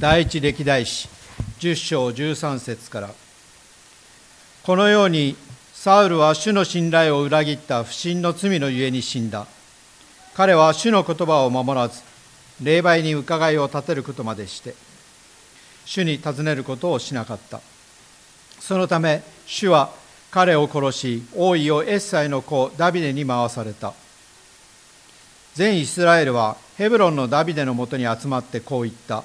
第一歴代史10章13節から。このようにサウルは主の信頼を裏切った不信の罪のゆえに死んだ。彼は主の言葉を守らず霊媒に伺いを立てることまでして主に尋ねることをしなかった。そのため主は彼を殺し王位をエッサイの子ダビデに回された。全イスラエルはヘブロンのダビデのもとに集まってこう言った。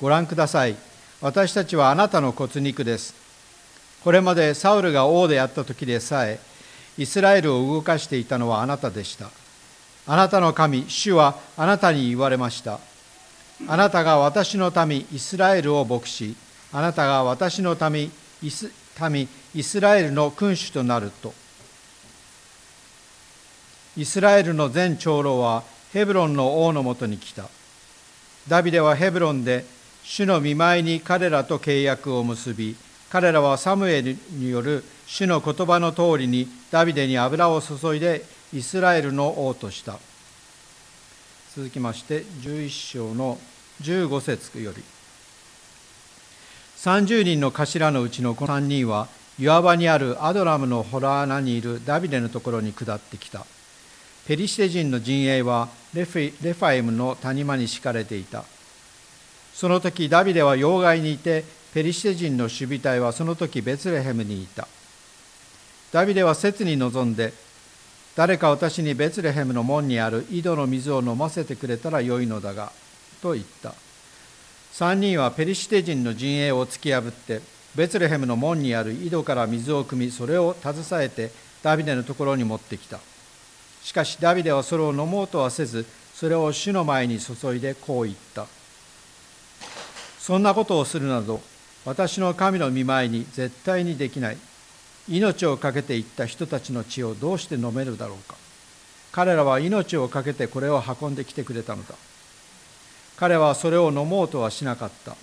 ご覧ください。私たちはあなたの骨肉です。これまでサウルが王であった時でさえイスラエルを動かしていたのはあなたでした。あなたの神主はあなたに言われました。あなたが私の民イスラエルを牧しあなたが私の民イス民イスラエルの君主となると。イスラエルの全長老はヘブロンの王のもとに来た。ダビデはヘブロンで主の見舞いに彼らと契約を結び彼らはサムエルによる主の言葉の通りにダビデに油を注いでイスラエルの王とした。続きまして11章の15節より。30人の頭のうちのこの3人は岩場にあるアドラムのホラー穴にいるダビデのところに下ってきた。ペリシテ人の陣営はレファイムの谷間に敷かれていた。その時ダビデは要害にいてペリシテ人の守備隊はその時ベツレヘムにいた。ダビデは切に臨んで誰か私にベツレヘムの門にある井戸の水を飲ませてくれたらよいのだがと言った。3人はペリシテ人の陣営を突き破ってベツレヘムの門にある井戸から水を汲みそれを携えてダビデのところに持ってきた。しかしダビデはそれを飲もうとはせずそれを主の前に注いでこう言った。そんなことをするなど私の神の見舞いに絶対にできない。命を懸けていった人たちの血をどうして飲めるだろうか。彼らは命を懸けてこれを運んできてくれたのだ。彼はそれを飲もうとはしなかった。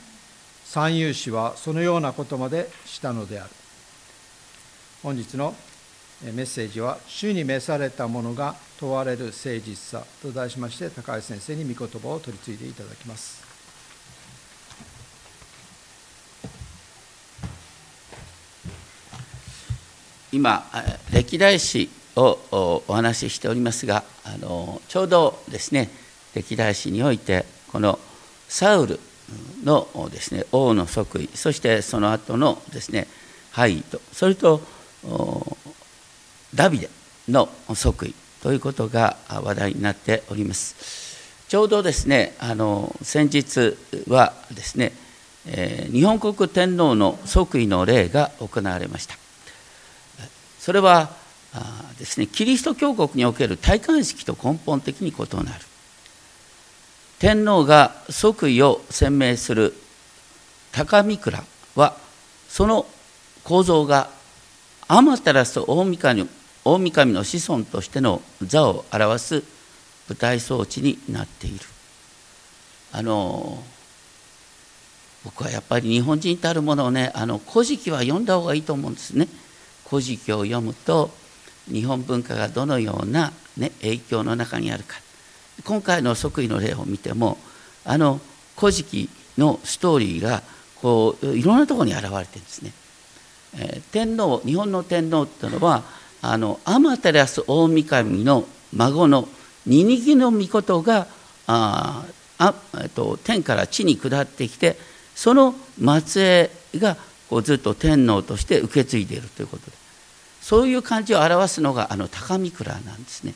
三遊士はそのようなことまでしたのである。本日のメッセージは「主に召された者が問われる誠実さ」と題しまして高橋先生に御言葉を取り継いでいただきます。今歴代史をお話ししておりますがあのちょうどですね歴代史においてこのサウルのですね王の即位そしてその後のですね敗位とそれとダビデの即位ということが話題になっております。ちょうどですねあの先日はですね、えー、日本国天皇の即位の礼が行われました。それはですねキリスト教国における戴冠式と根本的に異なる天皇が即位を宣明する高御倉はその構造が天照大神大神の子孫としての座を表す舞台装置になっているあの僕はやっぱり日本人たるものをね「あの古事記」は読んだ方がいいと思うんですね。古事記を読むと日本文化がどのような、ね、影響の中にあるか今回の即位の例を見てもあの古事記のストーリーがこういろんなところに現れてるんですね。えー、天皇日本の天皇っていうのはあの天照大神の孫のニニギの御事がああ、えっと、天から地に下ってきてその末裔がこうずっと天皇として受け継いでいるということでそういう感じを表すのがあの高御倉なんですね。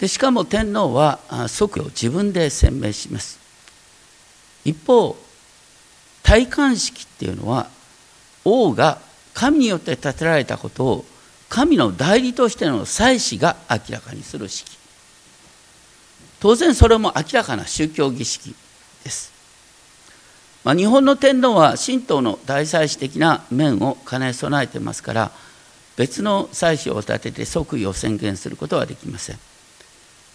でしかも天皇は即を自分で宣明します。一方戴冠式っていうのは王が神によって建てられたことを神の代理としての祭司が明らかにする式当然それも明らかな宗教儀式ですまあ、日本の天皇は神道の大祭司的な面を兼ね備えてますから別の祭司を立てて即位を宣言することはできません。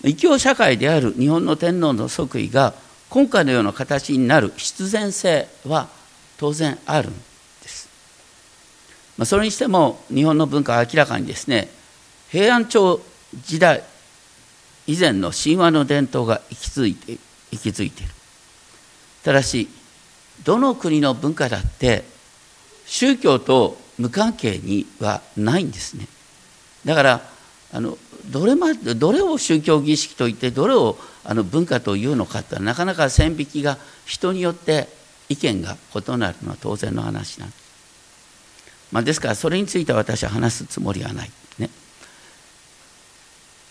異教社会である日本の天皇の即位が今回のような形になる必然性は当然あるんです、まあ、それにしても日本の文化は明らかにですね平安朝時代以前の神話の伝統が息づいて息づいている。ただしどの国の文化だって宗教と無関係にはないんですねだからあのどれまどれを宗教儀式といってどれをあの文化というのかってなかなか線引きが人によって意見が異なるのは当然の話なんです。まあ、ですからそれについては私は話すつもりはない。ね、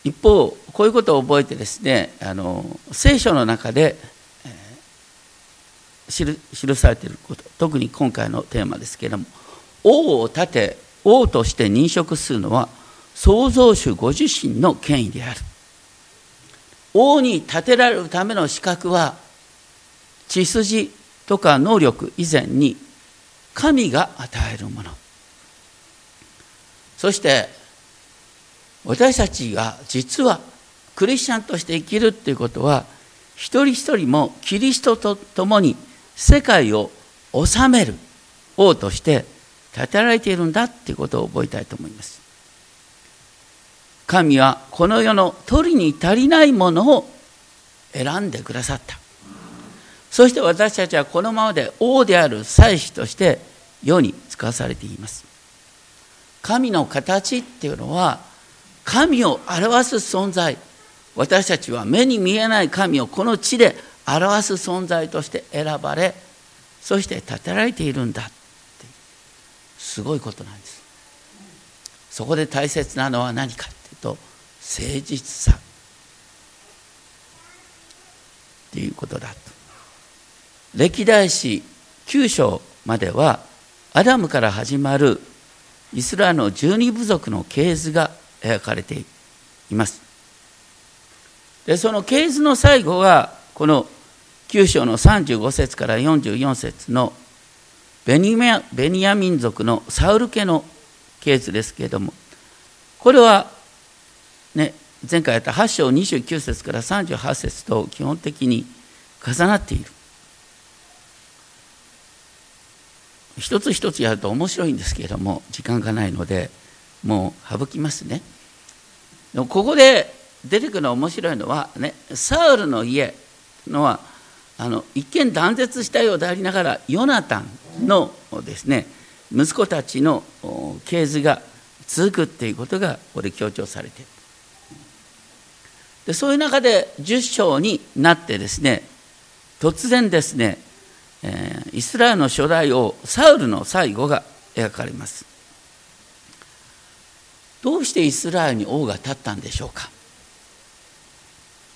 一方こういうことを覚えてですねあの聖書の中で、記されていること特に今回のテーマですけれども王を立て王として認職するのは創造主ご自身の権威である。王に立てられるための資格は血筋とか能力以前に神が与えるもの。そして私たちが実はクリスチャンとして生きるっていうことは一人一人もキリストと共に世界を治める王として立てられているんだっていうことを覚えたいと思います。神はこの世の取りに足りないものを選んでくださった。そして私たちはこのままで王である祭司として世に使わされています。神の形っていうのは神を表す存在私たちは目に見えない神をこの地で表す存在として選ばれそして立てられているんだってすごいことなんです。そこで大切なのは何かっていうと誠実さ。っていうことだと。歴代史9章まではアダムから始まるイスラエルの十二部族の系図が描かれています。でその系図の最後がこの9章の35節から44節のベニベニヤ民族のサウル家の系図ですけれどもこれはね前回やった8章29節から38節と基本的に重なっている。一つ一つやると面白いんですけれども時間がないのでもう省きますね。ここで出てくるの面白いのはねサウルの家のはあの一見断絶したようでありながらヨナタンのですね息子たちの系図が続くっていうことがこれ強調されてる。でそういう中で10章になってですね突然ですねえー、イスラエルの初代王サウルの最後が描かれます。どうしてイスラエルに王が立ったんでしょうか。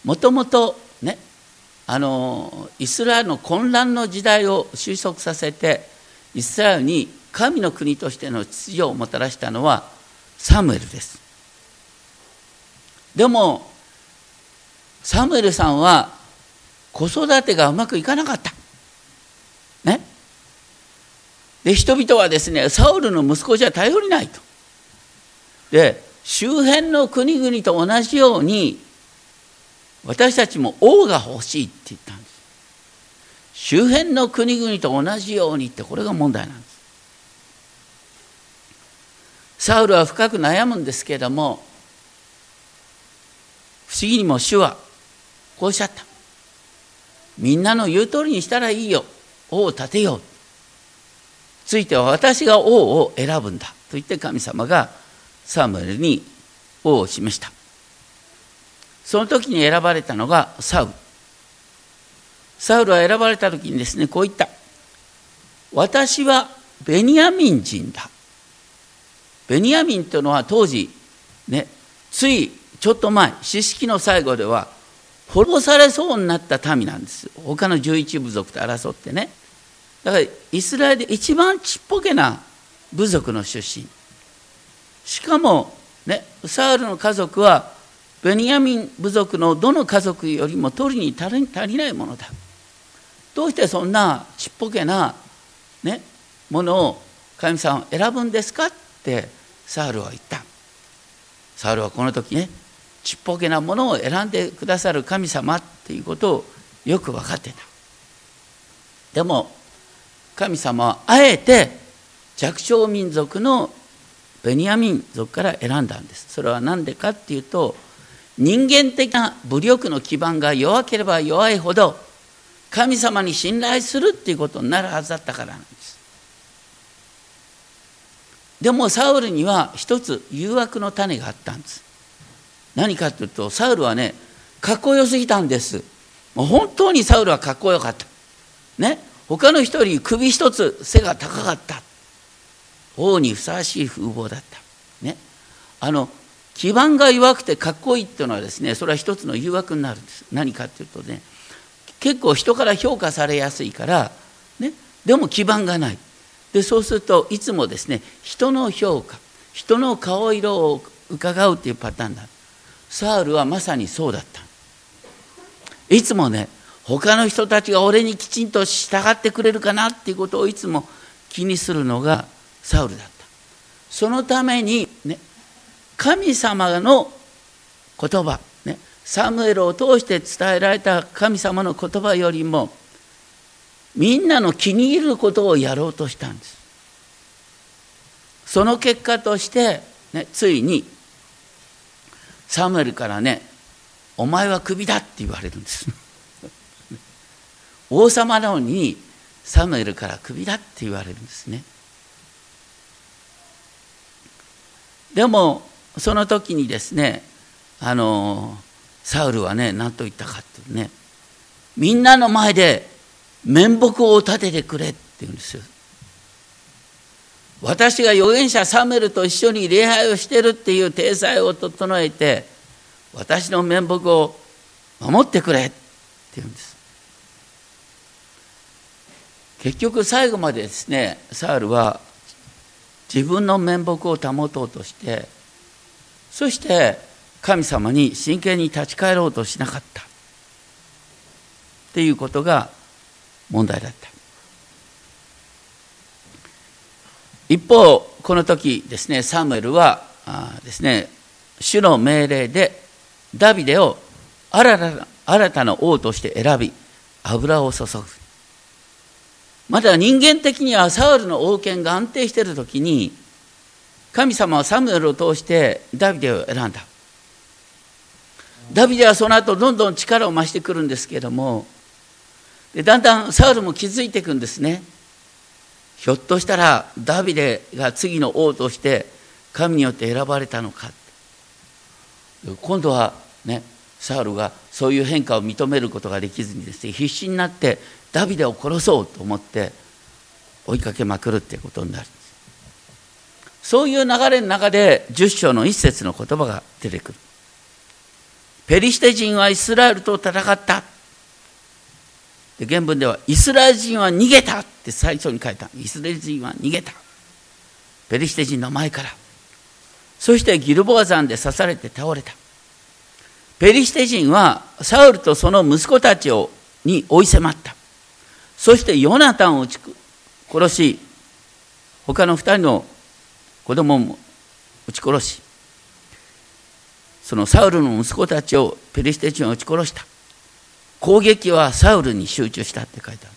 もともとねあのイスラエルの混乱の時代を収束させてイスラエルに神の国としての秩序をもたらしたのはサムエルです。でもサムエルさんは子育てがうまくいかなかった。ね。で人々はですねサウルの息子じゃ頼りないと。で周辺の国々と同じように私たちも王が欲しいって言ったんです。周辺の国々と同じようにってこれが問題なんです。サウルは深く悩むんですけれども不思議にも主はこうおっしゃった。みんなの言う通りにしたらいいよ。王を立てよう。ついては私が王を選ぶんだ。と言って神様がサムエルに王を示した。その時に選ばれたのがサウル。サウルは選ばれた時にですねこう言った。私はベニヤミン人だ。ベニヤミンというのは当時ねついちょっと前四式の最後では殺されそうになった民なんです。他の11部族と争ってね。だからイスラエルで一番ちっぽけな部族の出身。しかもねサウルの家族はベニヤミン部族のどの家族よりも取りに足りないものだ。どうしてそんなちっぽけな、ね、ものを神様選ぶんですか？ってサウルは言った。サウルはこの時ねちっぽけなものを選んでくださる神様っていうことをよく分かってた。でも神様はあえて弱小民族のベニヤミン族から選んだんです。それは何でかっていうと人間的な武力の基盤が弱ければ弱いほど神様に信頼するっていうことになるはずだったからなんです。でもサウルには一つ誘惑の種があったんです。何かというとサウルはねかっこよすぎたんです。もう本当にサウルはかっこよかった。ね。他の人より首一つ背が高かった。王にふさわしい風貌だった。ね。あの基盤が弱くてかっこいいっていうのはですねそれは一つの誘惑になるんです。何かっていうとね結構人から評価されやすいから、ね、でも基盤がない。でそうするといつもですね人の評価人の顔色を伺うっていうパターンだサウルはまさにそうだった。いつもね他の人たちが俺にきちんと従ってくれるかなっていうことをいつも気にするのがサウルだった。そのためにね神様の言葉、ね、サムエルを通して伝えられた神様の言葉よりもみんなの気に入ることをやろうとしたんです。その結果として、ね、ついにサムエルからね「お前はクビだ」って言われるんです。王様なのにサムエルからクビだって言われるんですね。でもその時にですねあのサウルはね何と言ったかっていうねみんなの前で面目を立ててくれって言うんですよ。私が預言者サムエルと一緒に礼拝をしてるっていう体裁を整えて私の面目を守ってくれって言うんです。結局最後までですねサウルは自分の面目を保とうとしてそして神様に真剣に立ち返ろうとしなかった。っていうことが問題だった。一方この時ですねサムエルはですね主の命令でダビデを新たな新たな王として選び油を注ぐ。まだ人間的にはサウルの王権が安定している時に神様はサムエルを通してダビデを選んだ。ダビデはその後どんどん力を増してくるんですけれどもでだんだんサウルも気づいていくんですね。ひょっとしたらダビデが次の王として神によって選ばれたのか。今度はねサウルがそういう変化を認めることができずにですね必死になってダビデを殺そうと思って追いかけまくるっていうことになる。そういう流れの中で10章の一節の言葉が出てくる。ペリシテ人はイスラエルと戦った。で原文ではイスラエル人は逃げたって最初に書いた。イスラエル人は逃げた。ペリシテ人の前から。そしてギルボア山で刺されて倒れた。ペリシテ人はサウルとその息子たちをに追い迫った。そしてヨナタンを殺し他の二人の子供も撃ち殺しそのサウルの息子たちをペリシテ人は撃ち殺した。攻撃はサウルに集中したって書いてある。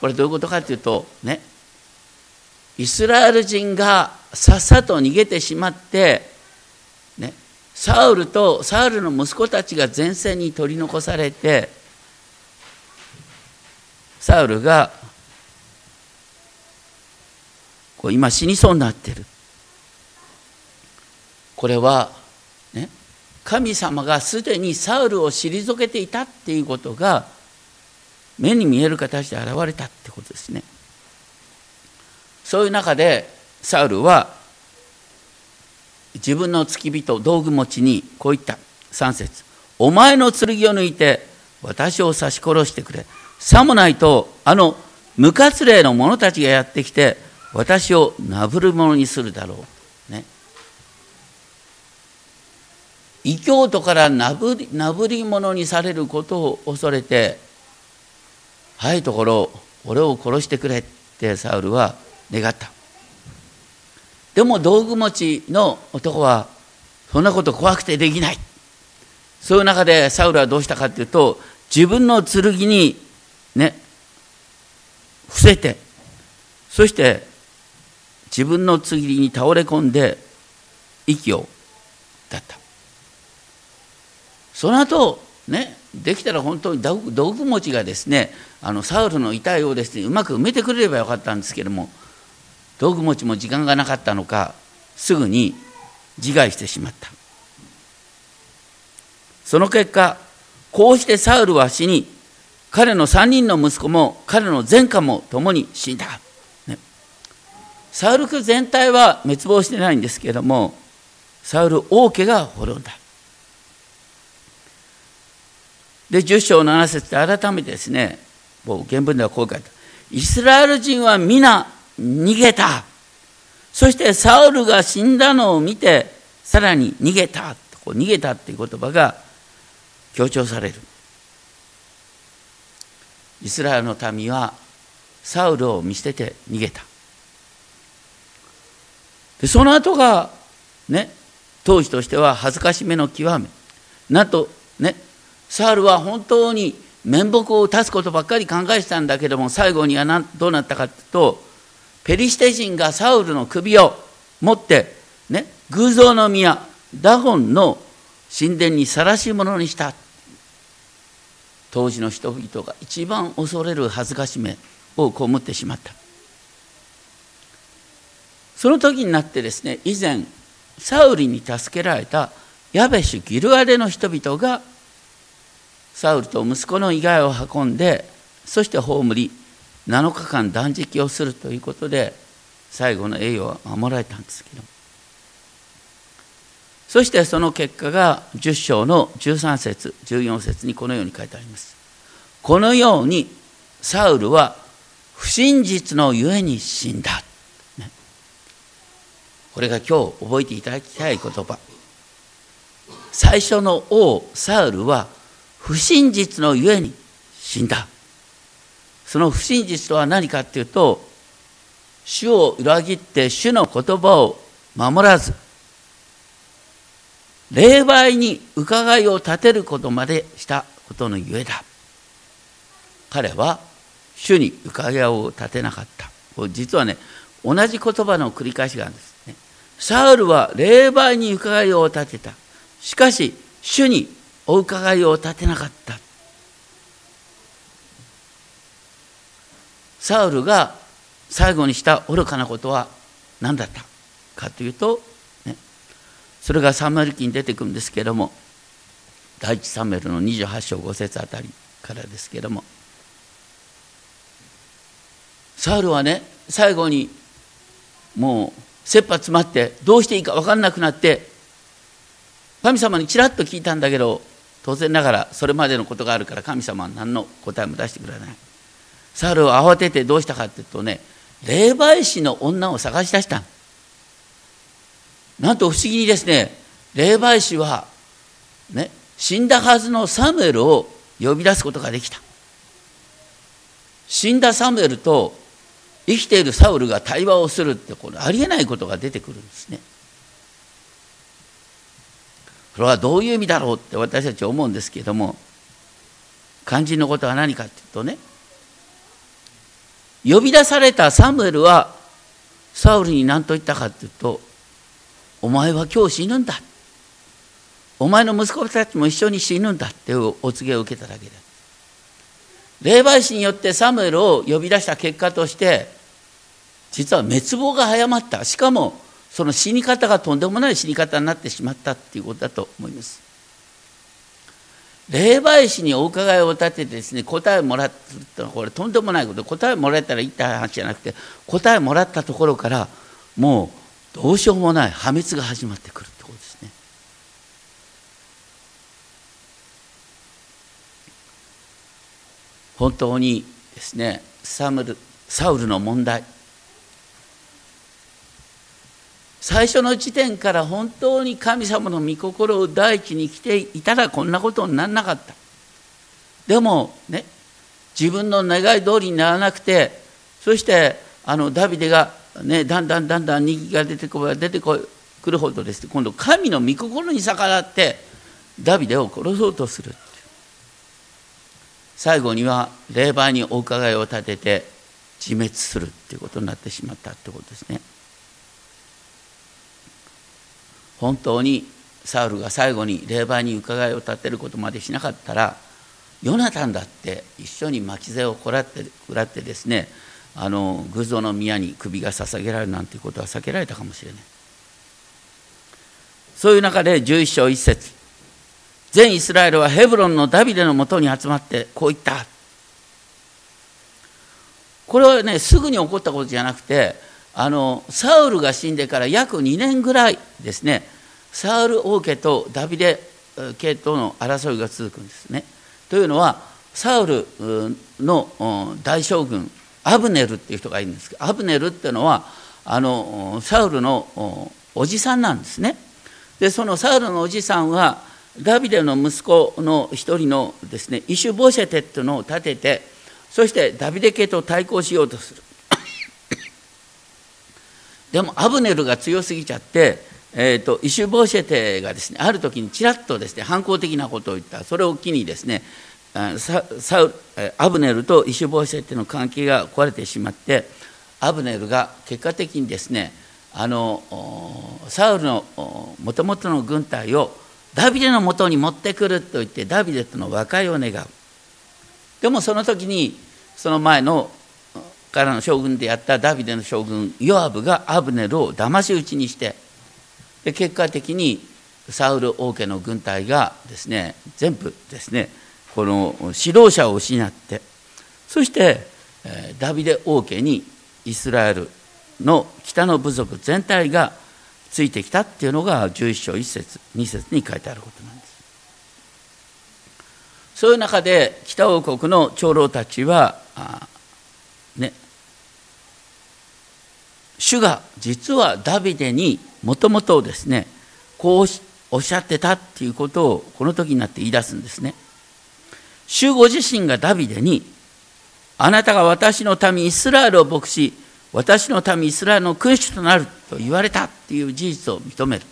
これどういうことかというとねイスラエル人がさっさと逃げてしまってねサウルとサウルの息子たちが前線に取り残されてサウルがこう今死にそうになってる。これはね神様がすでにサウルを退けていたっていうことが目に見える形で現れたってことですね。そういう中でサウルは自分の付き人道具持ちにこう言った。3節。お前の剣を抜いて私を刺し殺してくれ。さもないとあの無活霊の者たちがやってきて私をなぶる者にするだろう。ね。異教徒からなぶりなぶり者にされることを恐れて「はいところ俺を殺してくれ」ってサウルは願ったでも道具持ちの男はそんなこと怖くてできないそういう中でサウルはどうしたかっていうと自分の剣にね伏せてそして自分の次に倒れ込んで息をだった。その後ねできたら本当に道具持ちがですねあのサウルの遺体をですねうまく埋めてくれればよかったんですけども道具持ちも時間がなかったのかすぐに自害してしまった。その結果こうしてサウルは死に彼の3人の息子も彼の前科も共に死んだ、サウル区全体は滅亡してないんですけれどもサウル王家が滅んだ。で10章7節で改めてですねもう原文ではこう書いてイスラエル人は皆逃げた。そしてサウルが死んだのを見てさらに逃げた。こう逃げたっていう言葉が強調される。イスラエルの民はサウルを見捨てて逃げた。でその後がね当時としては恥ずかしめの極め。なんとねサウルは本当に面目を立つことばっかり考えてたんだけども最後にはどうなったかというとペリシテ人がサウルの首を持ってね偶像の宮ダゴンの神殿に晒し者にした。当時の人々が一番恐れる恥ずかしめを被ってしまった。その時になってですね以前サウリに助けられたヤベシュ・ギルアレの人々がサウルと息子の遺骸を運んでそして葬り7日間断食をするということで最後の栄誉は守られたんですけどそしてその結果が10章の13節14節にこのように書いてあります。このようにサウルは不真実のゆえに死んだ、これが今日覚えていただきたい言葉。最初の王サウルは不真実のゆえに死んだ。その不真実とは何かっていうと主を裏切って主の言葉を守らず霊媒に伺いを立てることまでしたことのゆえだ。彼は主に伺いを立てなかった。実はね同じ言葉の繰り返しがあるんです。サウルは霊媒に伺いを立てた。しかし主にお伺いを立てなかった。サウルが最後にした愚かなことは何だった？かというとそれがサムエル記に出てくるんですけども第一サムエルの28章5節あたりからですけどもサウルはね最後にもう切羽詰まってどうしていいか分かんなくなって神様にちらっと聞いたんだけど当然ながらそれまでのことがあるから神様は何の答えも出してくれない。サウルは慌ててどうしたかっていうとね霊媒師の女を探し出した。なんと不思議にですね霊媒師はね死んだはずのサムエルを呼び出すことができた。死んだサムエルと生きているサウルが対話をするってこれありえないことが出てくるんですね。それはどういう意味だろうって私たち思うんですけども肝心のことは何かっていうとね呼び出されたサムエルはサウルに何と言ったかっていうとお前は今日死ぬんだ。お前の息子たちも一緒に死ぬんだっていうお告げを受けただけだ霊媒師によってサムエルを呼び出した結果として実は滅亡が早まった。しかもその死に方がとんでもない死に方になってしまったっていうことだと思います。霊媒師にお伺いを立ててですね答えをもらったのはこれとんでもないこと。答えもらえたらいいって話じゃなくて答えもらったところからもうどうしようもない破滅が始まってくるってことですね。本当にですねサムルサウルの問題。最初の時点から本当に神様の御心を第一に来ていたらこんなことにならなかった。でもね自分の願い通りにならなくてそしてあのダビデがね、だんだんだんだん人気が出てこ出てくるほどです。今度神の御心に逆らってダビデを殺そうとする最後には霊媒にお伺いを立てて自滅するっていうことになってしまったってことですね。本当にサウルが最後に霊媒に伺いを立てることまでしなかったらヨナタンだって一緒に巻き背をこらって食らってですねあの偶像の宮に首が捧げられるなんていうことは避けられたかもしれない。そういう中で11章1節全イスラエルはヘブロンのダビデのもとに集まってこう言った。これはねすぐに起こったことじゃなくてあのサウルが死んでから約2年ぐらいですねサウル王家とダビデ家との争いが続くんですね。というのはサウルの大将軍アブネルっていう人がいるんですけどアブネルっていうのはあのサウルのおじさんなんですね。でそのサウルのおじさんはダビデの息子の一人のですねイシュボシェテっていうのを立ててそしてダビデ家と対抗しようとするでもアブネルが強すぎちゃって、えーと、イシュボシェテがですねある時にちらっとですね反抗的なことを言った。それを機にですねサウアブネルとイシュボシェテの関係が壊れてしまってアブネルが結果的にですねあのサウルのもともとの軍隊をダビデのもとに持ってくると言ってダビデとの和解を願う。でもその時にその前のからの将軍であったダビデの将軍ヨアブがアブネルを騙し討ちにしてで結果的にサウル王家の軍隊がですね全部ですねこの指導者を失ってそしてダビデ王家にイスラエルの北の部族全体がついてきたっていうのが11章1節2節に書いてあることなんです。そういう中で北王国の長老たちはね主が実はダビデにもともとですねこうおっしゃってたっていうことをこの時になって言い出すんですね。主ご自身がダビデにあなたが私の民イスラエルを牧し私の民イスラエルの君主となると言われたっていう事実を認める。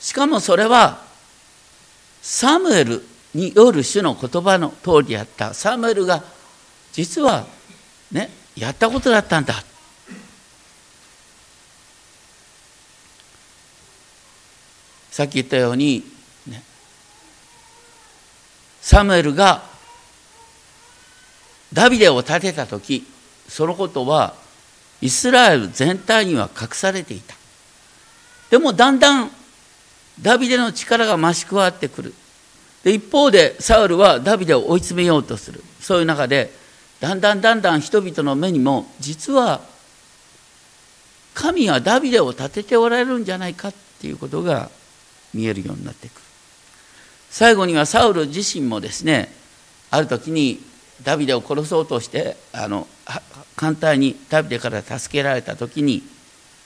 しかもそれはサムエルによる主の言葉の通りであった。サムエルが実はねやったことだったんだ。さっき言ったように、ね、サムエルがダビデを立てた時そのことはイスラエル全体には隠されていた。でもだんだんダビデの力が増し加わってくる。で一方でサウルはダビデを追い詰めようとする。そういう中でだんだんだんだん人々の目にも実は神はダビデを立てておられるんじゃないかっていうことが見えるようになっていく最後にはサウル自身もですねある時にダビデを殺そうとしてあの簡単にダビデから助けられた時に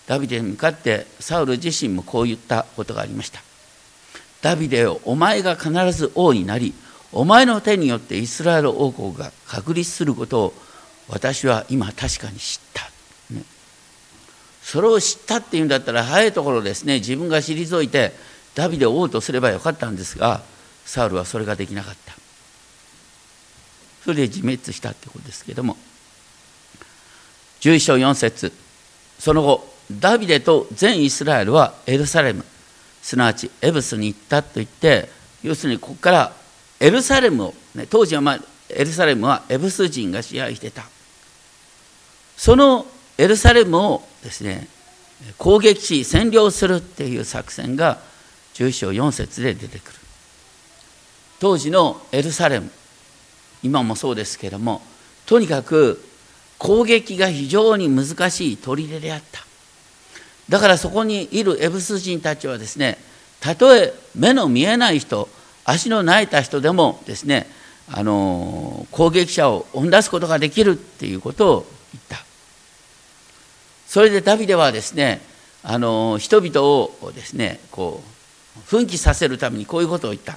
ダビデに向かってサウル自身もこう言ったことがありました。ダビデよお前が必ず王になりお前の手によってイスラエル王国が確立することを私は今確かに知った、ね、それを知ったっていうんだったら早いところですね自分が退いてダビデを王とすればよかったんですがサウルはそれができなかった。それで自滅したってことですけども。11章4節。その後ダビデと全イスラエルはエルサレムすなわちエブスに行ったと言って要するにここからエルサレムを、ね、当時は、まあ、エルサレムはエブス人が支配してた。そのエルサレムをですね攻撃し占領するっていう作戦が11章4節で出てくる。当時のエルサレム今もそうですけれどもとにかく攻撃が非常に難しい砦であった。だからそこにいるエブス人たちはですねたとえ目の見えない人足の泣いた人でもですねあの攻撃者を追い出すことができるっていうことを言った。それでダビデはですねあの人々をですねこう奮起させるためにこういうことを言った。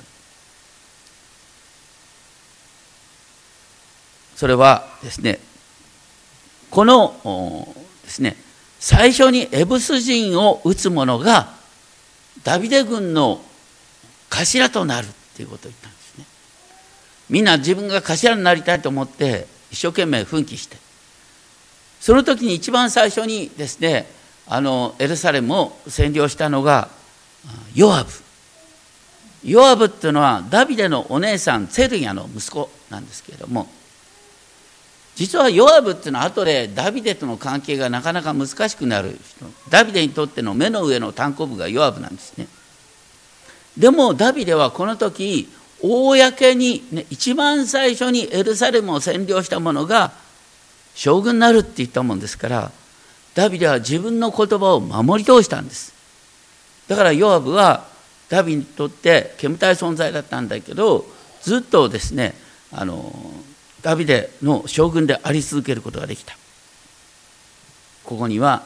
それはですねこのですね最初にエブス人を撃つ者がダビデ軍の頭となるっていうことを言ったんですね。みんな自分が頭になりたいと思って一生懸命奮起して。その時に一番最初にですねあのエルサレムを占領したのがヨアブ。ヨアブっていうのはダビデのお姉さんセルヤの息子なんですけれども実はヨアブっていうのは後でダビデとの関係がなかなか難しくなる人。ダビデにとっての目の上の単行部がヨアブなんですね。でもダビデはこの時公に、ね、一番最初にエルサレムを占領した者が将軍になるって言ったもんですからダビデは自分の言葉を守り通したんです。だからヨアブはダビにとって煙たい存在だったんだけどずっとですねあのダビデの将軍であり続けることができた。ここには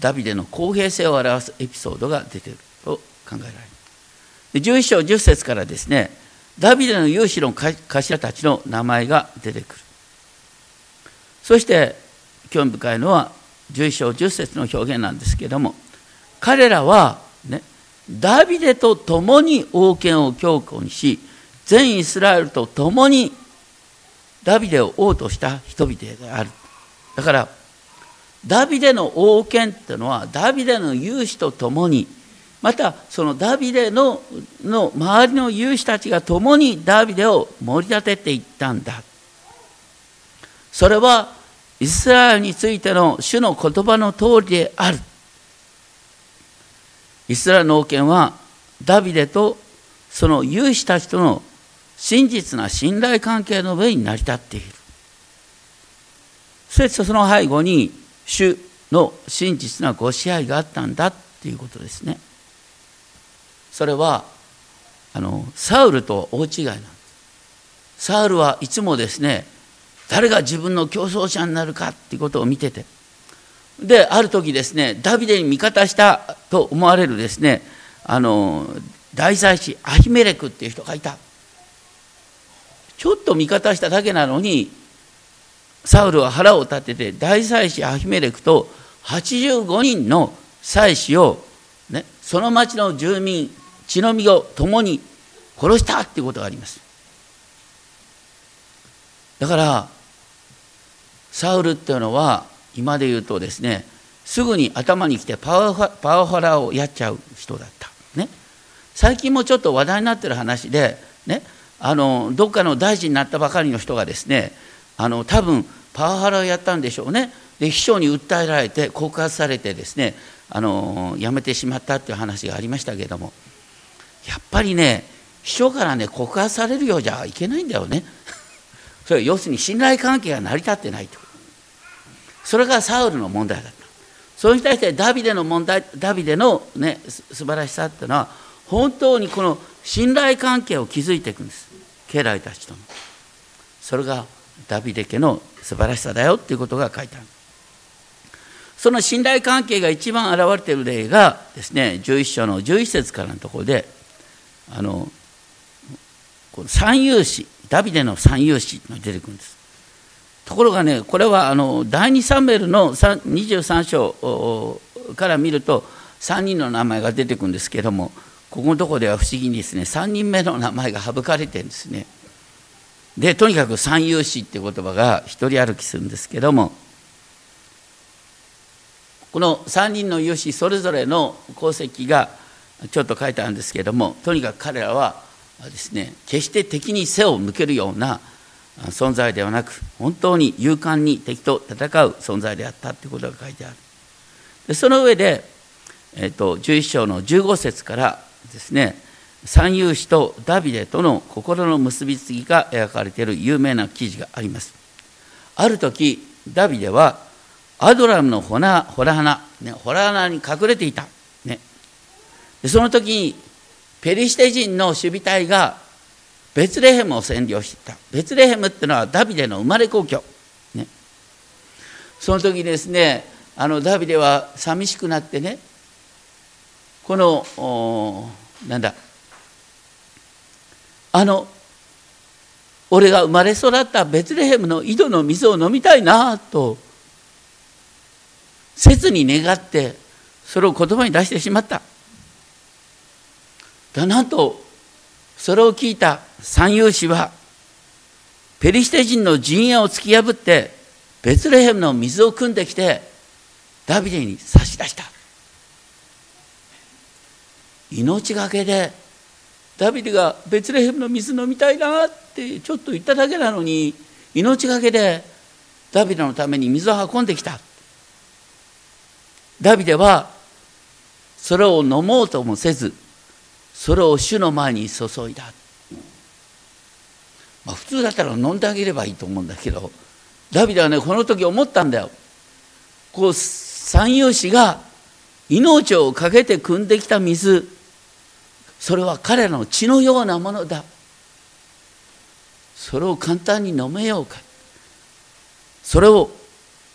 ダビデの公平性を表すエピソードが出ていると考えられる。11章10節からですねダビデの勇士の頭たちの名前が出てくる。そして興味深いのは11章10節の表現なんですけれども彼らはね。ダビデと共に王権を強固にし全イスラエルと共にダビデを王とした人々である。だからダビデの王権っていうのはダビデの勇士と共にまたそのダビデのの周りの勇士たちが共にダビデを盛り立てていったんだ。それはイスラエルについての主の言葉の通りである。イスラエルの王権はダビデとその勇士たちとの真実な信頼関係の上に成り立っている。そしてその背後に主の真実なご支配があったんだっていうことですね。それはあのサウルと大違いなんですサウルはいつもですね誰が自分の競争者になるかっていうことを見ててである時ですねダビデに味方したと思われるですねあの大祭司アヒメレクっていう人がいた。ちょっと味方しただけなのにサウルは腹を立てて大祭司アヒメレクと85人の祭司を、ね、その町の住民血の実を共に殺したっていうことがあります。だからサウルっていうのは今で言うとですねすぐに頭にきてパワパワハラをやっちゃう人だった、ね、最近もちょっと話題になってる話で、ね、あのどっかの大臣になったばかりの人がですねあの多分パワハラをやったんでしょうね。で秘書に訴えられて告発されてですねあの辞めてしまったっていう話がありましたけれども。やっぱりね秘書からね告発されるようじゃいけないんだよね。それ要するに信頼関係が成り立ってないと。それがサウルの問題だった。それに対してダビデの問題ダビデのね素晴らしさっていうのは本当にこの信頼関係を築いていくんです。家来たちとの。それがダビデ家の素晴らしさだよっていうことが書いてある。その信頼関係が一番現れている例がですね11章の11節からのところであのこの三勇士ダビデの三勇士が出てくるんです。ところがねこれはあの第2サムエルの23章から見ると3人の名前が出てくるんですけどもここのとこでは不思議にですね3人目の名前が省かれてるんですね。でとにかく三勇士っていう言葉が一人歩きするんですけどもこの3人の勇士それぞれの功績がちょっと書いてあるんですけどもとにかく彼らはですね決して敵に背を向けるような存在ではなく本当に勇敢に敵と戦う存在であったということが書いてある。でその上で、えーと、11章の15節からですね三勇士とダビデとの心の結びつきが描かれている有名な記事があります。ある時ダビデはアドラムのホラホラ穴、ね、ホラ穴に隠れていた、ね、でその時にペリシテ人の守備隊がベツレヘムを占領していた。ベツレヘムっていうのはダビデの生まれ故郷、ね、その時ですねあのダビデは寂しくなってねこのなんだあの俺が生まれ育ったベツレヘムの井戸の水を飲みたいなと切に願ってそれを言葉に出してしまった。だなんとそれを聞いた三勇士はペリシテ人の陣営を突き破ってベツレヘムの水を汲んできてダビデに差し出した。命がけでダビデがベツレヘムの水飲みたいなってちょっと言っただけなのに命がけでダビデのために水を運んできた。ダビデはそれを飲もうともせずそれを主の前に注いだ、まあ、普通だったら飲んであげればいいと思うんだけどダビデはねこの時思ったんだよ。こう三遊士が命を懸けて汲んできた水それは彼らの血のようなものだ。それを簡単に飲めようか。それを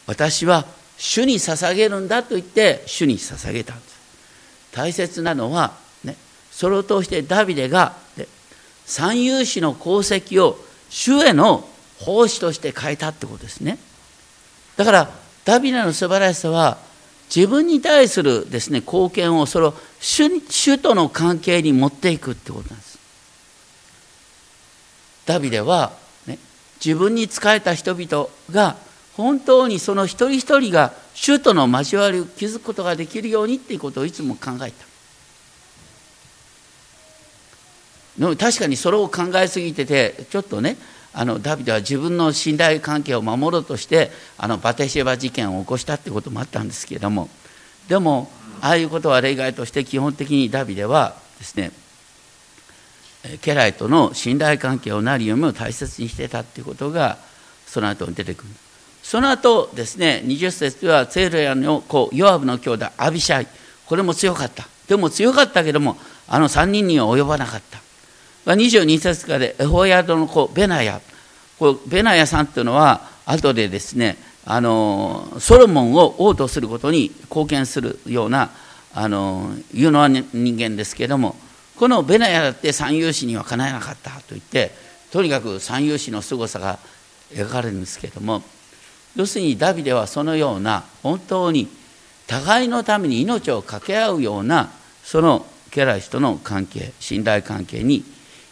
私は主に捧げるんだと言って主に捧げたんです。大切なのは、ね、それを通してダビデが、三遊士の功績を主への奉仕として変えたってことですねだからダビデの素晴らしさは自分に対するですね貢献をそれを主との関係に持っていくってことなんですダビデは、ね、自分に仕えた人々が本当にその一人一人が主との交わりを築くことができるようにっていうことをいつも考えた。でも確かにそれを考えすぎててちょっとねあのダビデは自分の信頼関係を守ろうとしてあのバテシェバ事件を起こしたってこともあったんですけれども。でもああいうことは例外として基本的にダビデはですね家来との信頼関係を何よりも大切にしてたっていうことがその後に出てくる。その後ですね20節ではツェルヤの子ヨアブの兄弟アビシャイ。これも強かった。でも強かったけどもあの3人には及ばなかった。22節からでエホヤドの子ベナヤ。こベナヤさんっていうのは後でですねあのソロモンを王とすることに貢献するようなあの有能な人間ですけれどもこのベナヤだって三遊士にはかなえなかったと言ってとにかく三遊士の凄さが描かれるんですけれども要するにダビデはそのような本当に互いのために命を懸け合うようなその家来との関係信頼関係に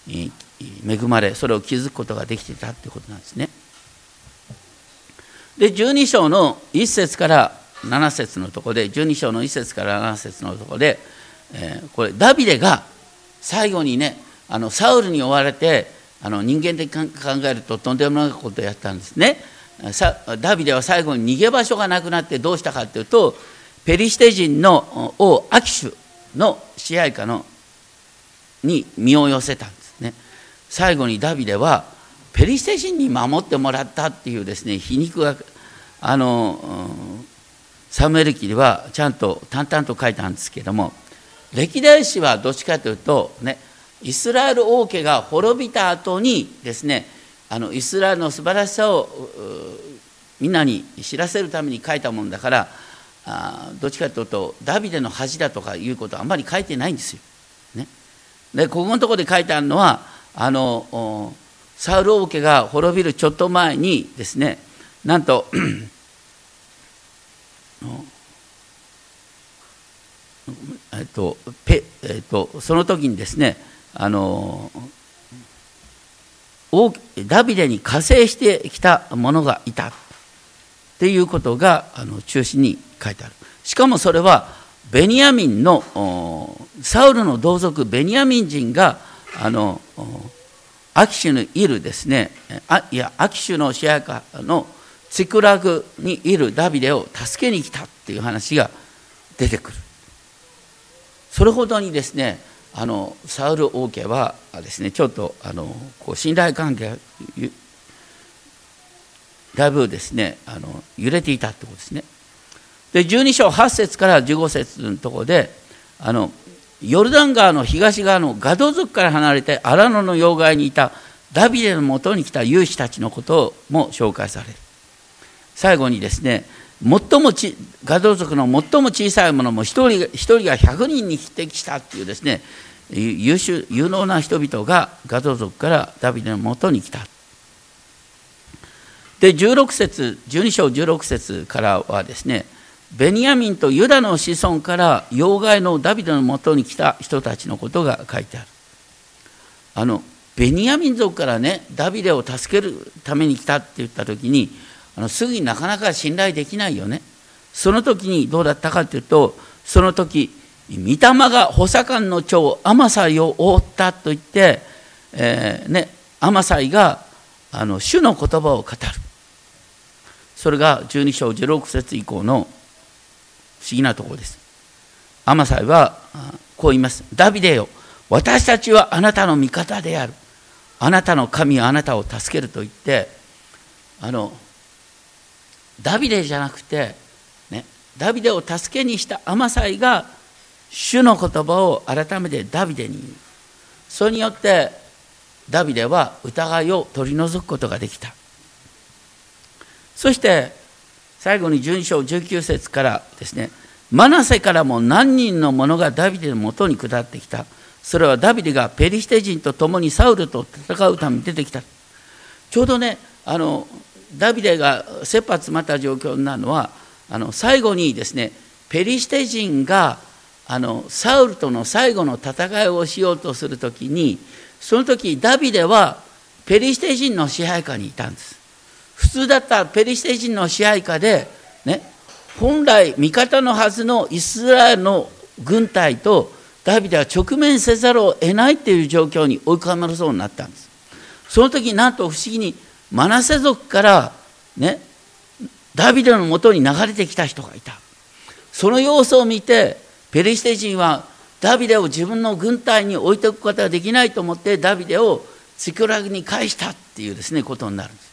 恵まれそれを築くことができていたということなんですね。で12章の1節から7節のとこで12章の1節から7節のとこで、えー、これダビデが最後にねあのサウルに追われてあの人間的に考えるととんでもないことをやったんですね。ダビデは最後に逃げ場所がなくなってどうしたかというとペリシテ人の王アキシュの支配下のに身を寄せた最後にダビデはペリシテ人に守ってもらったっていうですね皮肉があのサムエル記ではちゃんと淡々と書いたんですけども歴代史はどっちかというとねイスラエル王家が滅びた後にですねあのイスラエルの素晴らしさをみんなに知らせるために書いたもんだからあどっちかというとダビデの恥だとかいうことはあんまり書いてないんですよ。ね、でここのところで書いてあるのはあのサウル王家が滅びるちょっと前にですねなんと えっとペえっと、その時にですねあのダビデに加勢してきた者がいたっていうことがあの中心に書いてある。しかもそれはベニヤミンのサウルの同族ベニヤミン人があのアキシュにいるですねあいやアキシュの支配下のチクラグにいるダビデを助けに来たっていう話が出てくるそれほどにですねあのサウル王家はですねちょっとあのこう信頼関係だいぶですねあの揺れていたってことですね。で12章8節から15節のところであのヨルダン川の東側のガド族から離れて荒野の要害にいたダビデのもとに来た勇士たちのことも紹介される。最後にですね最もちガド族の最も小さいものも一人一人が100人に匹敵したっていうですね優秀有能な人々がガド族からダビデのもとに来た。で16節12章16節からはですねベニヤミンとユダの子孫から要害のダビデのもとに来た人たちのことが書いてある。あのベニヤミン族からねダビデを助けるために来たって言った時にあのすぐになかなか信頼できないよね。その時にどうだったかというとその時御霊が補佐官の長アマサイを覆ったと言って、えー、ね、アマサイがあの主の言葉を語る。それが12章16節以降の不思議なところです。アマサイはこう言います。ダビデよ私たちはあなたの味方である。あなたの神はあなたを助けると言ってあのダビデじゃなくて、ね、ダビデを助けにしたアマサイが主の言葉を改めてダビデに言う。それによってダビデは疑いを取り除くことができた。そして最後に12章19節からですねマナセからも何人の者がダビデのもとに下ってきた。それはダビデがペリシテ人と共にサウルと戦うために出てきた。ちょうどねあのダビデが切羽詰まった状況になるのはあの最後にですねペリシテ人があのサウルとの最後の戦いをしようとする時にその時ダビデはペリシテ人の支配下にいたんです。普通だったらペリシテ人の支配下で、ね、本来味方のはずのイスラエルの軍隊とダビデは直面せざるを得ないっていう状況に追い込まれそうになったんです。その時なんと不思議にマナセ族からねダビデのもとに流れてきた人がいた。その様子を見てペリシテ人はダビデを自分の軍隊に置いておくことができないと思ってダビデをシクラグに返したっていうですねことになるんです。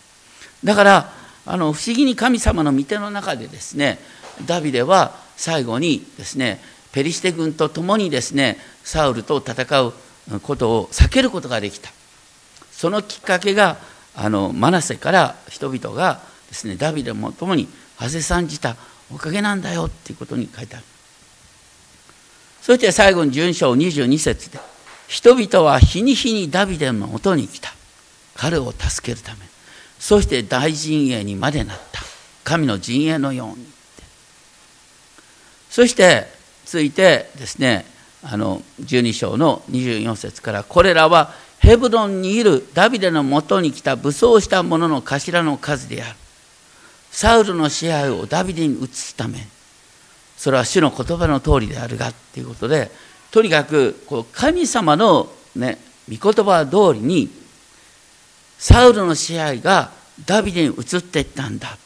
だからあの不思議に神様の御手の中でですねダビデは最後にですねペリシテ軍と共にですねサウルと戦うことを避けることができた。そのきっかけがあのマナセから人々がですねダビデも共に馳せ参じたおかげなんだよっていうことに書いてある。そして最後に順章22節で人々は日に日にダビデのもとに来た。彼を助けるため。そして大陣営にまでなった。神の陣営のようにそしてついてですねあの12章の24節からこれらはヘブロンにいるダビデのもとに来た武装した者の頭の数である。サウルの支配をダビデに移すため。それは主の言葉の通りであるがっていうことでとにかくこう神様の、ね、御言葉通りにサウルの支配がダビデに移っていったんだ。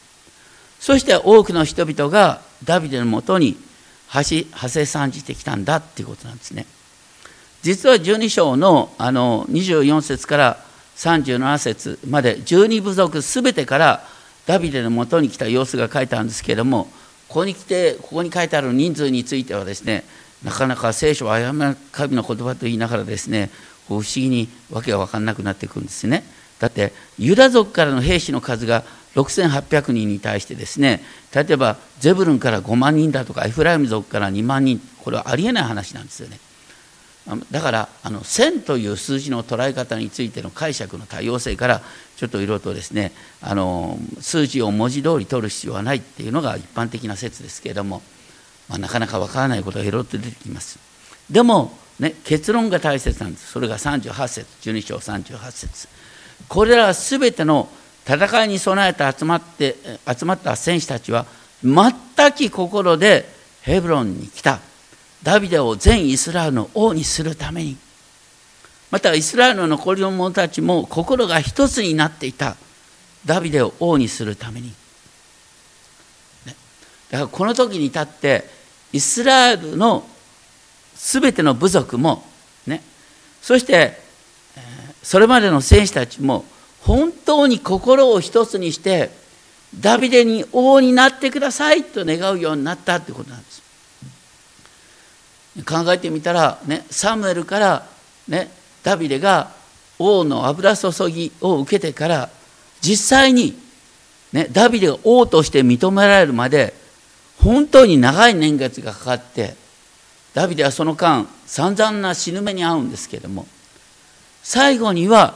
そして多くの人々がダビデのもとに派生参じてきたんだっていうことなんですね。実は12章のあの24節から37節まで12部族すべてからダビデのもとに来た様子が書いてあるんですけれどもここに来てここに書いてある人数についてはですねなかなか聖書は誤め神の言葉と言いながらですね不思議にわけが分かんなくなっていくんですね。だってユダ族からの兵士の数が6800人に対してですね例えばゼブルンから5万人だとかエフライム族から2万人これはありえない話なんですよね。だからあの1000という数字の捉え方についての解釈の多様性からちょっといろいろとですねあの数字を文字通り取る必要はないっていうのが一般的な説ですけれども、まあ、なかなかわからないことがいろいろと出てきます。でも、ね、結論が大切なんです。それが38節12章38節。これらは全ての戦いに備えて集まって集まった戦士たちは全く心でヘブロンに来た。ダビデを全イスラエルの王にするために。またイスラエルの残りの者たちも心が一つになっていた。ダビデを王にするために、ね、だからこの時に立ってイスラエルの全ての部族もね。そしてそれまでの戦士たちも本当に心を一つにしてダビデに王になってくださいと願うようになったということなんです。考えてみたら、ね、サムエルから、ね、ダビデが王の油注ぎを受けてから実際に、ね、ダビデが王として認められるまで本当に長い年月がかかってダビデはその間散々な死ぬ目に遭うんですけれども最後には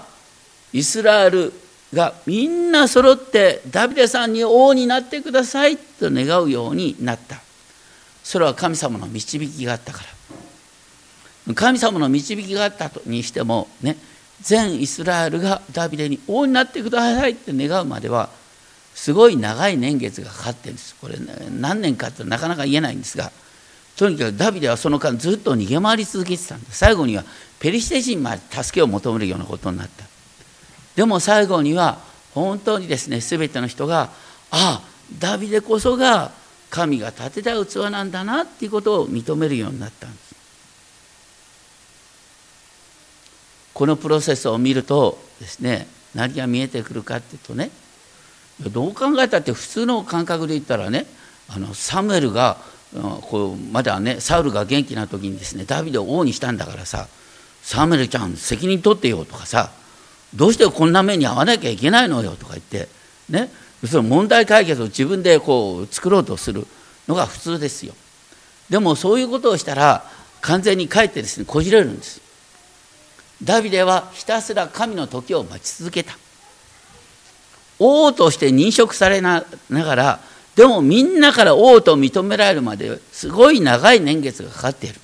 イスラエルがみんな揃ってダビデさんに王になってくださいと願うようになった。それは神様の導きがあったから。神様の導きがあったにしてもね全イスラエルがダビデに王になってくださいって願うまではすごい長い年月がかかってるんです。これ、ね、何年かってなかなか言えないんですがとにかくダビデはその間ずっと逃げ回り続けてたんで最後にはペリシテ人まで助けを求めるようなことになった。でも最後には本当にですね全ての人がああダビデこそが神が立てた器なんだなっていうことを認めるようになったんです。このプロセスを見るとですね何が見えてくるかっていうとねどう考えたって普通の感覚で言ったらねあのサムエルがこうまだねサウルが元気な時にですねダビデを王にしたんだからさサムエルちゃん責任取ってよとかさどうしてこんな目に遭わなきゃいけないのよとか言ってねその問題解決を自分でこう作ろうとするのが普通ですよ。でもそういうことをしたら完全にかえってですねこじれるんです。ダビデはひたすら神の時を待ち続けた。王として認職されながらでもみんなから王と認められるまですごい長い年月がかかっている。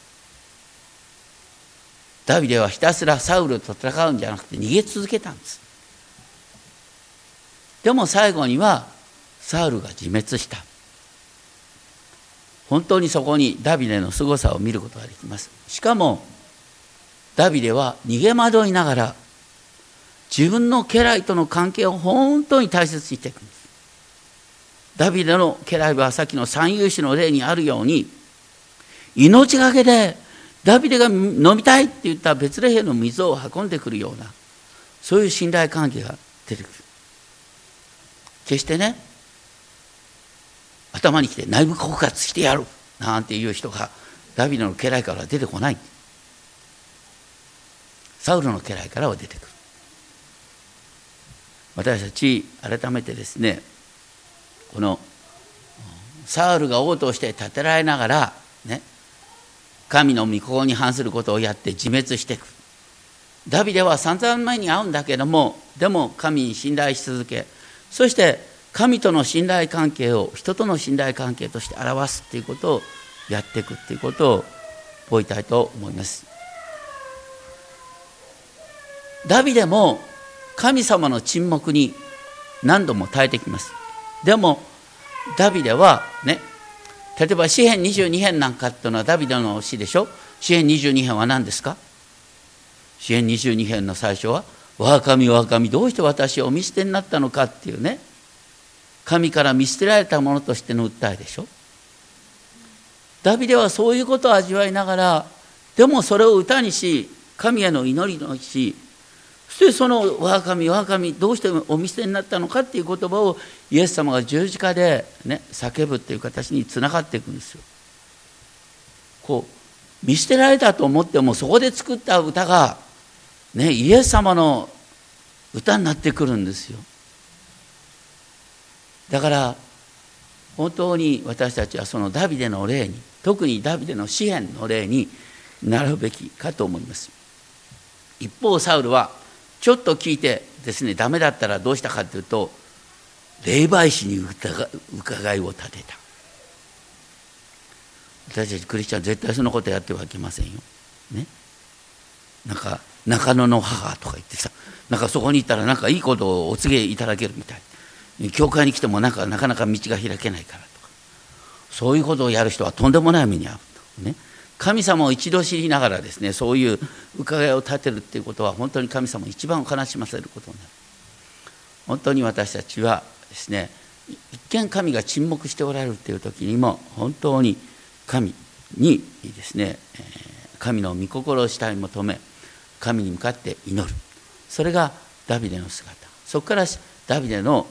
ダビデはひたすらサウルと戦うんじゃなくて逃げ続けたんです。でも最後にはサウルが自滅した。本当にそこにダビデの凄さを見ることができます。しかもダビデは逃げ惑いながら自分の家来との関係を本当に大切にしていくんです。ダビデの家来はさっきの三遊士の例にあるように命がけでダビデが飲みたいって言ったベツレヘの水を運んでくるようなそういう信頼関係が出てくる。決してね頭にきて内部告発してやるなんていう人がダビデの家来からは出てこない。サウルの家来からは出てくる。私たち改めてですねこのサウルが王として立てられながらね神の御心に反することをやって自滅していく。ダビデは散々前に会うんだけどもでも神に信頼し続けそして神との信頼関係を人との信頼関係として表すっていうことをやっていくっていうことを覚えたいと思います。ダビデも神様の沈黙に何度も耐えてきます。でもダビデはね例えば詩編22編なんかっていうのはダビデの詩でしょ？詩編22編は何ですか？詩編22編の最初は「我が神我が神どうして私をお見捨てになったのか」っていうね神から見捨てられたものとしての訴えでしょ？ダビデはそういうことを味わいながらでもそれを歌にし神への祈りのしそしてその「我が神我が神どうしてお見捨てになったのか」っていう言葉をイエス様が十字架で、ね、叫ぶっていう形につながっていくんですよ。こう見捨てられたと思ってもそこで作った歌が、ね、イエス様の歌になってくるんですよ。だから本当に私たちはそのダビデの例に特にダビデの詩篇の例になるべきかと思います。一方サウルはちょっと聞いてですねダメだったらどうしたかというと霊媒師に伺いを立てた。私たちクリスチャン絶対そのことやってはいけませんよ。ね。なんか中野の母とか言ってさなんかそこに行ったらなんかいいことをお告げいただけるみたい。教会に来てもなんかなかなか道が開けないからとか。そういうことをやる人はとんでもない目に遭うと。ね。神様を一度知りながらですねそういう伺いを立てるっていうことは本当に神様を一番悲しませることになる。本当に私たちはですね一見神が沈黙しておられるという時にも本当に神にですね神の御心をしたい求め神に向かって祈る。それがダビデの姿。そこからダビデの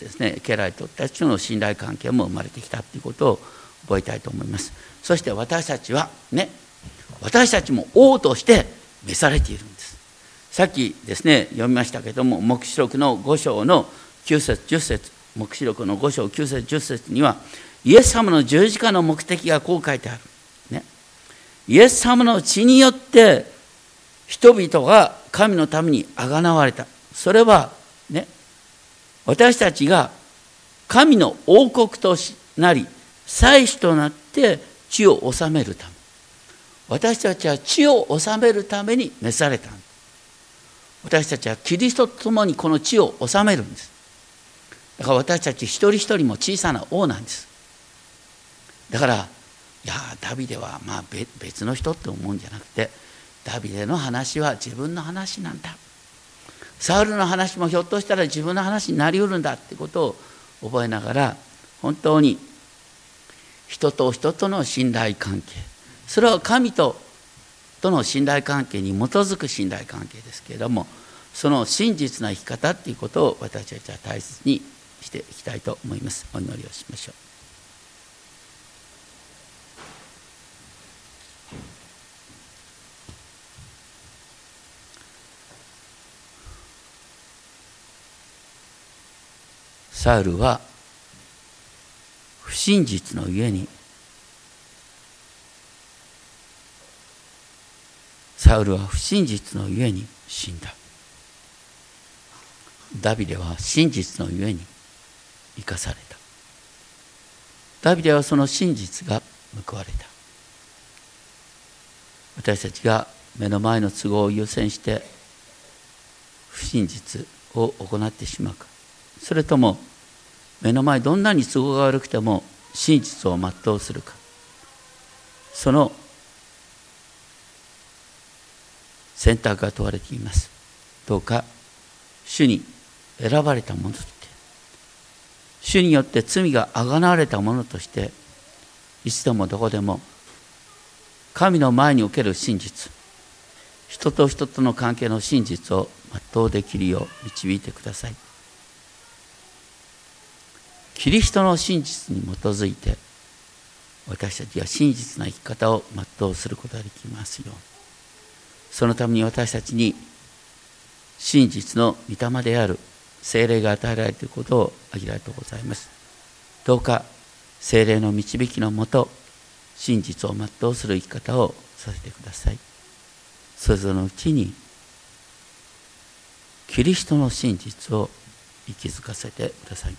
ですね家来とたちとの信頼関係も生まれてきたということを覚えたいと思います。そして私たちはね私たちも王として召されているんです。さっきですね読みましたけども黙示録の5章の9節10節黙示録の5章9節10節にはイエス様の十字架の目的がこう書いてある、ね、イエス様の血によって人々が神のためにあがなわれた。それはね私たちが神の王国となり祭司となって地を治めるため。私たちは地を治めるために召された私たちはキリストと共にこの地を治めるんです。だから私たち一人一人も小さな王なんです。だからいやダビデはまあ別の人って思うんじゃなくてダビデの話は自分の話なんだ。サウルの話もひょっとしたら自分の話になりうるんだってことを覚えながら本当に人と人との信頼関係。それは神ととの信頼関係に基づく信頼関係ですけれどもその真実な生き方っていうことを私たちは大切にしていきたいと思います。お祈りをしましょう。サウルは不真実のゆえにサウルは不真実のゆえに死んだ。ダビデは真実のゆえに生かされた。ダビデはその真実が報われた。私たちが目の前の都合を優先して不真実を行ってしまうか。それとも目の前どんなに都合が悪くても真実を全うするかその選択が問われていますどうか主に選ばれたものとして主によって罪があがなわれたものとしていつでもどこでも神の前における真実人と人との関係の真実を全うできるよう導いてください。キリストの真実に基づいて私たちは真実な生き方を全うすることができますように。そのために私たちに真実の御霊である精霊が与えられていることをありがとうございます。どうか精霊の導きのもと真実を全うする生き方をさせてください。それぞれのうちにキリストの真実を息づかせてくださいま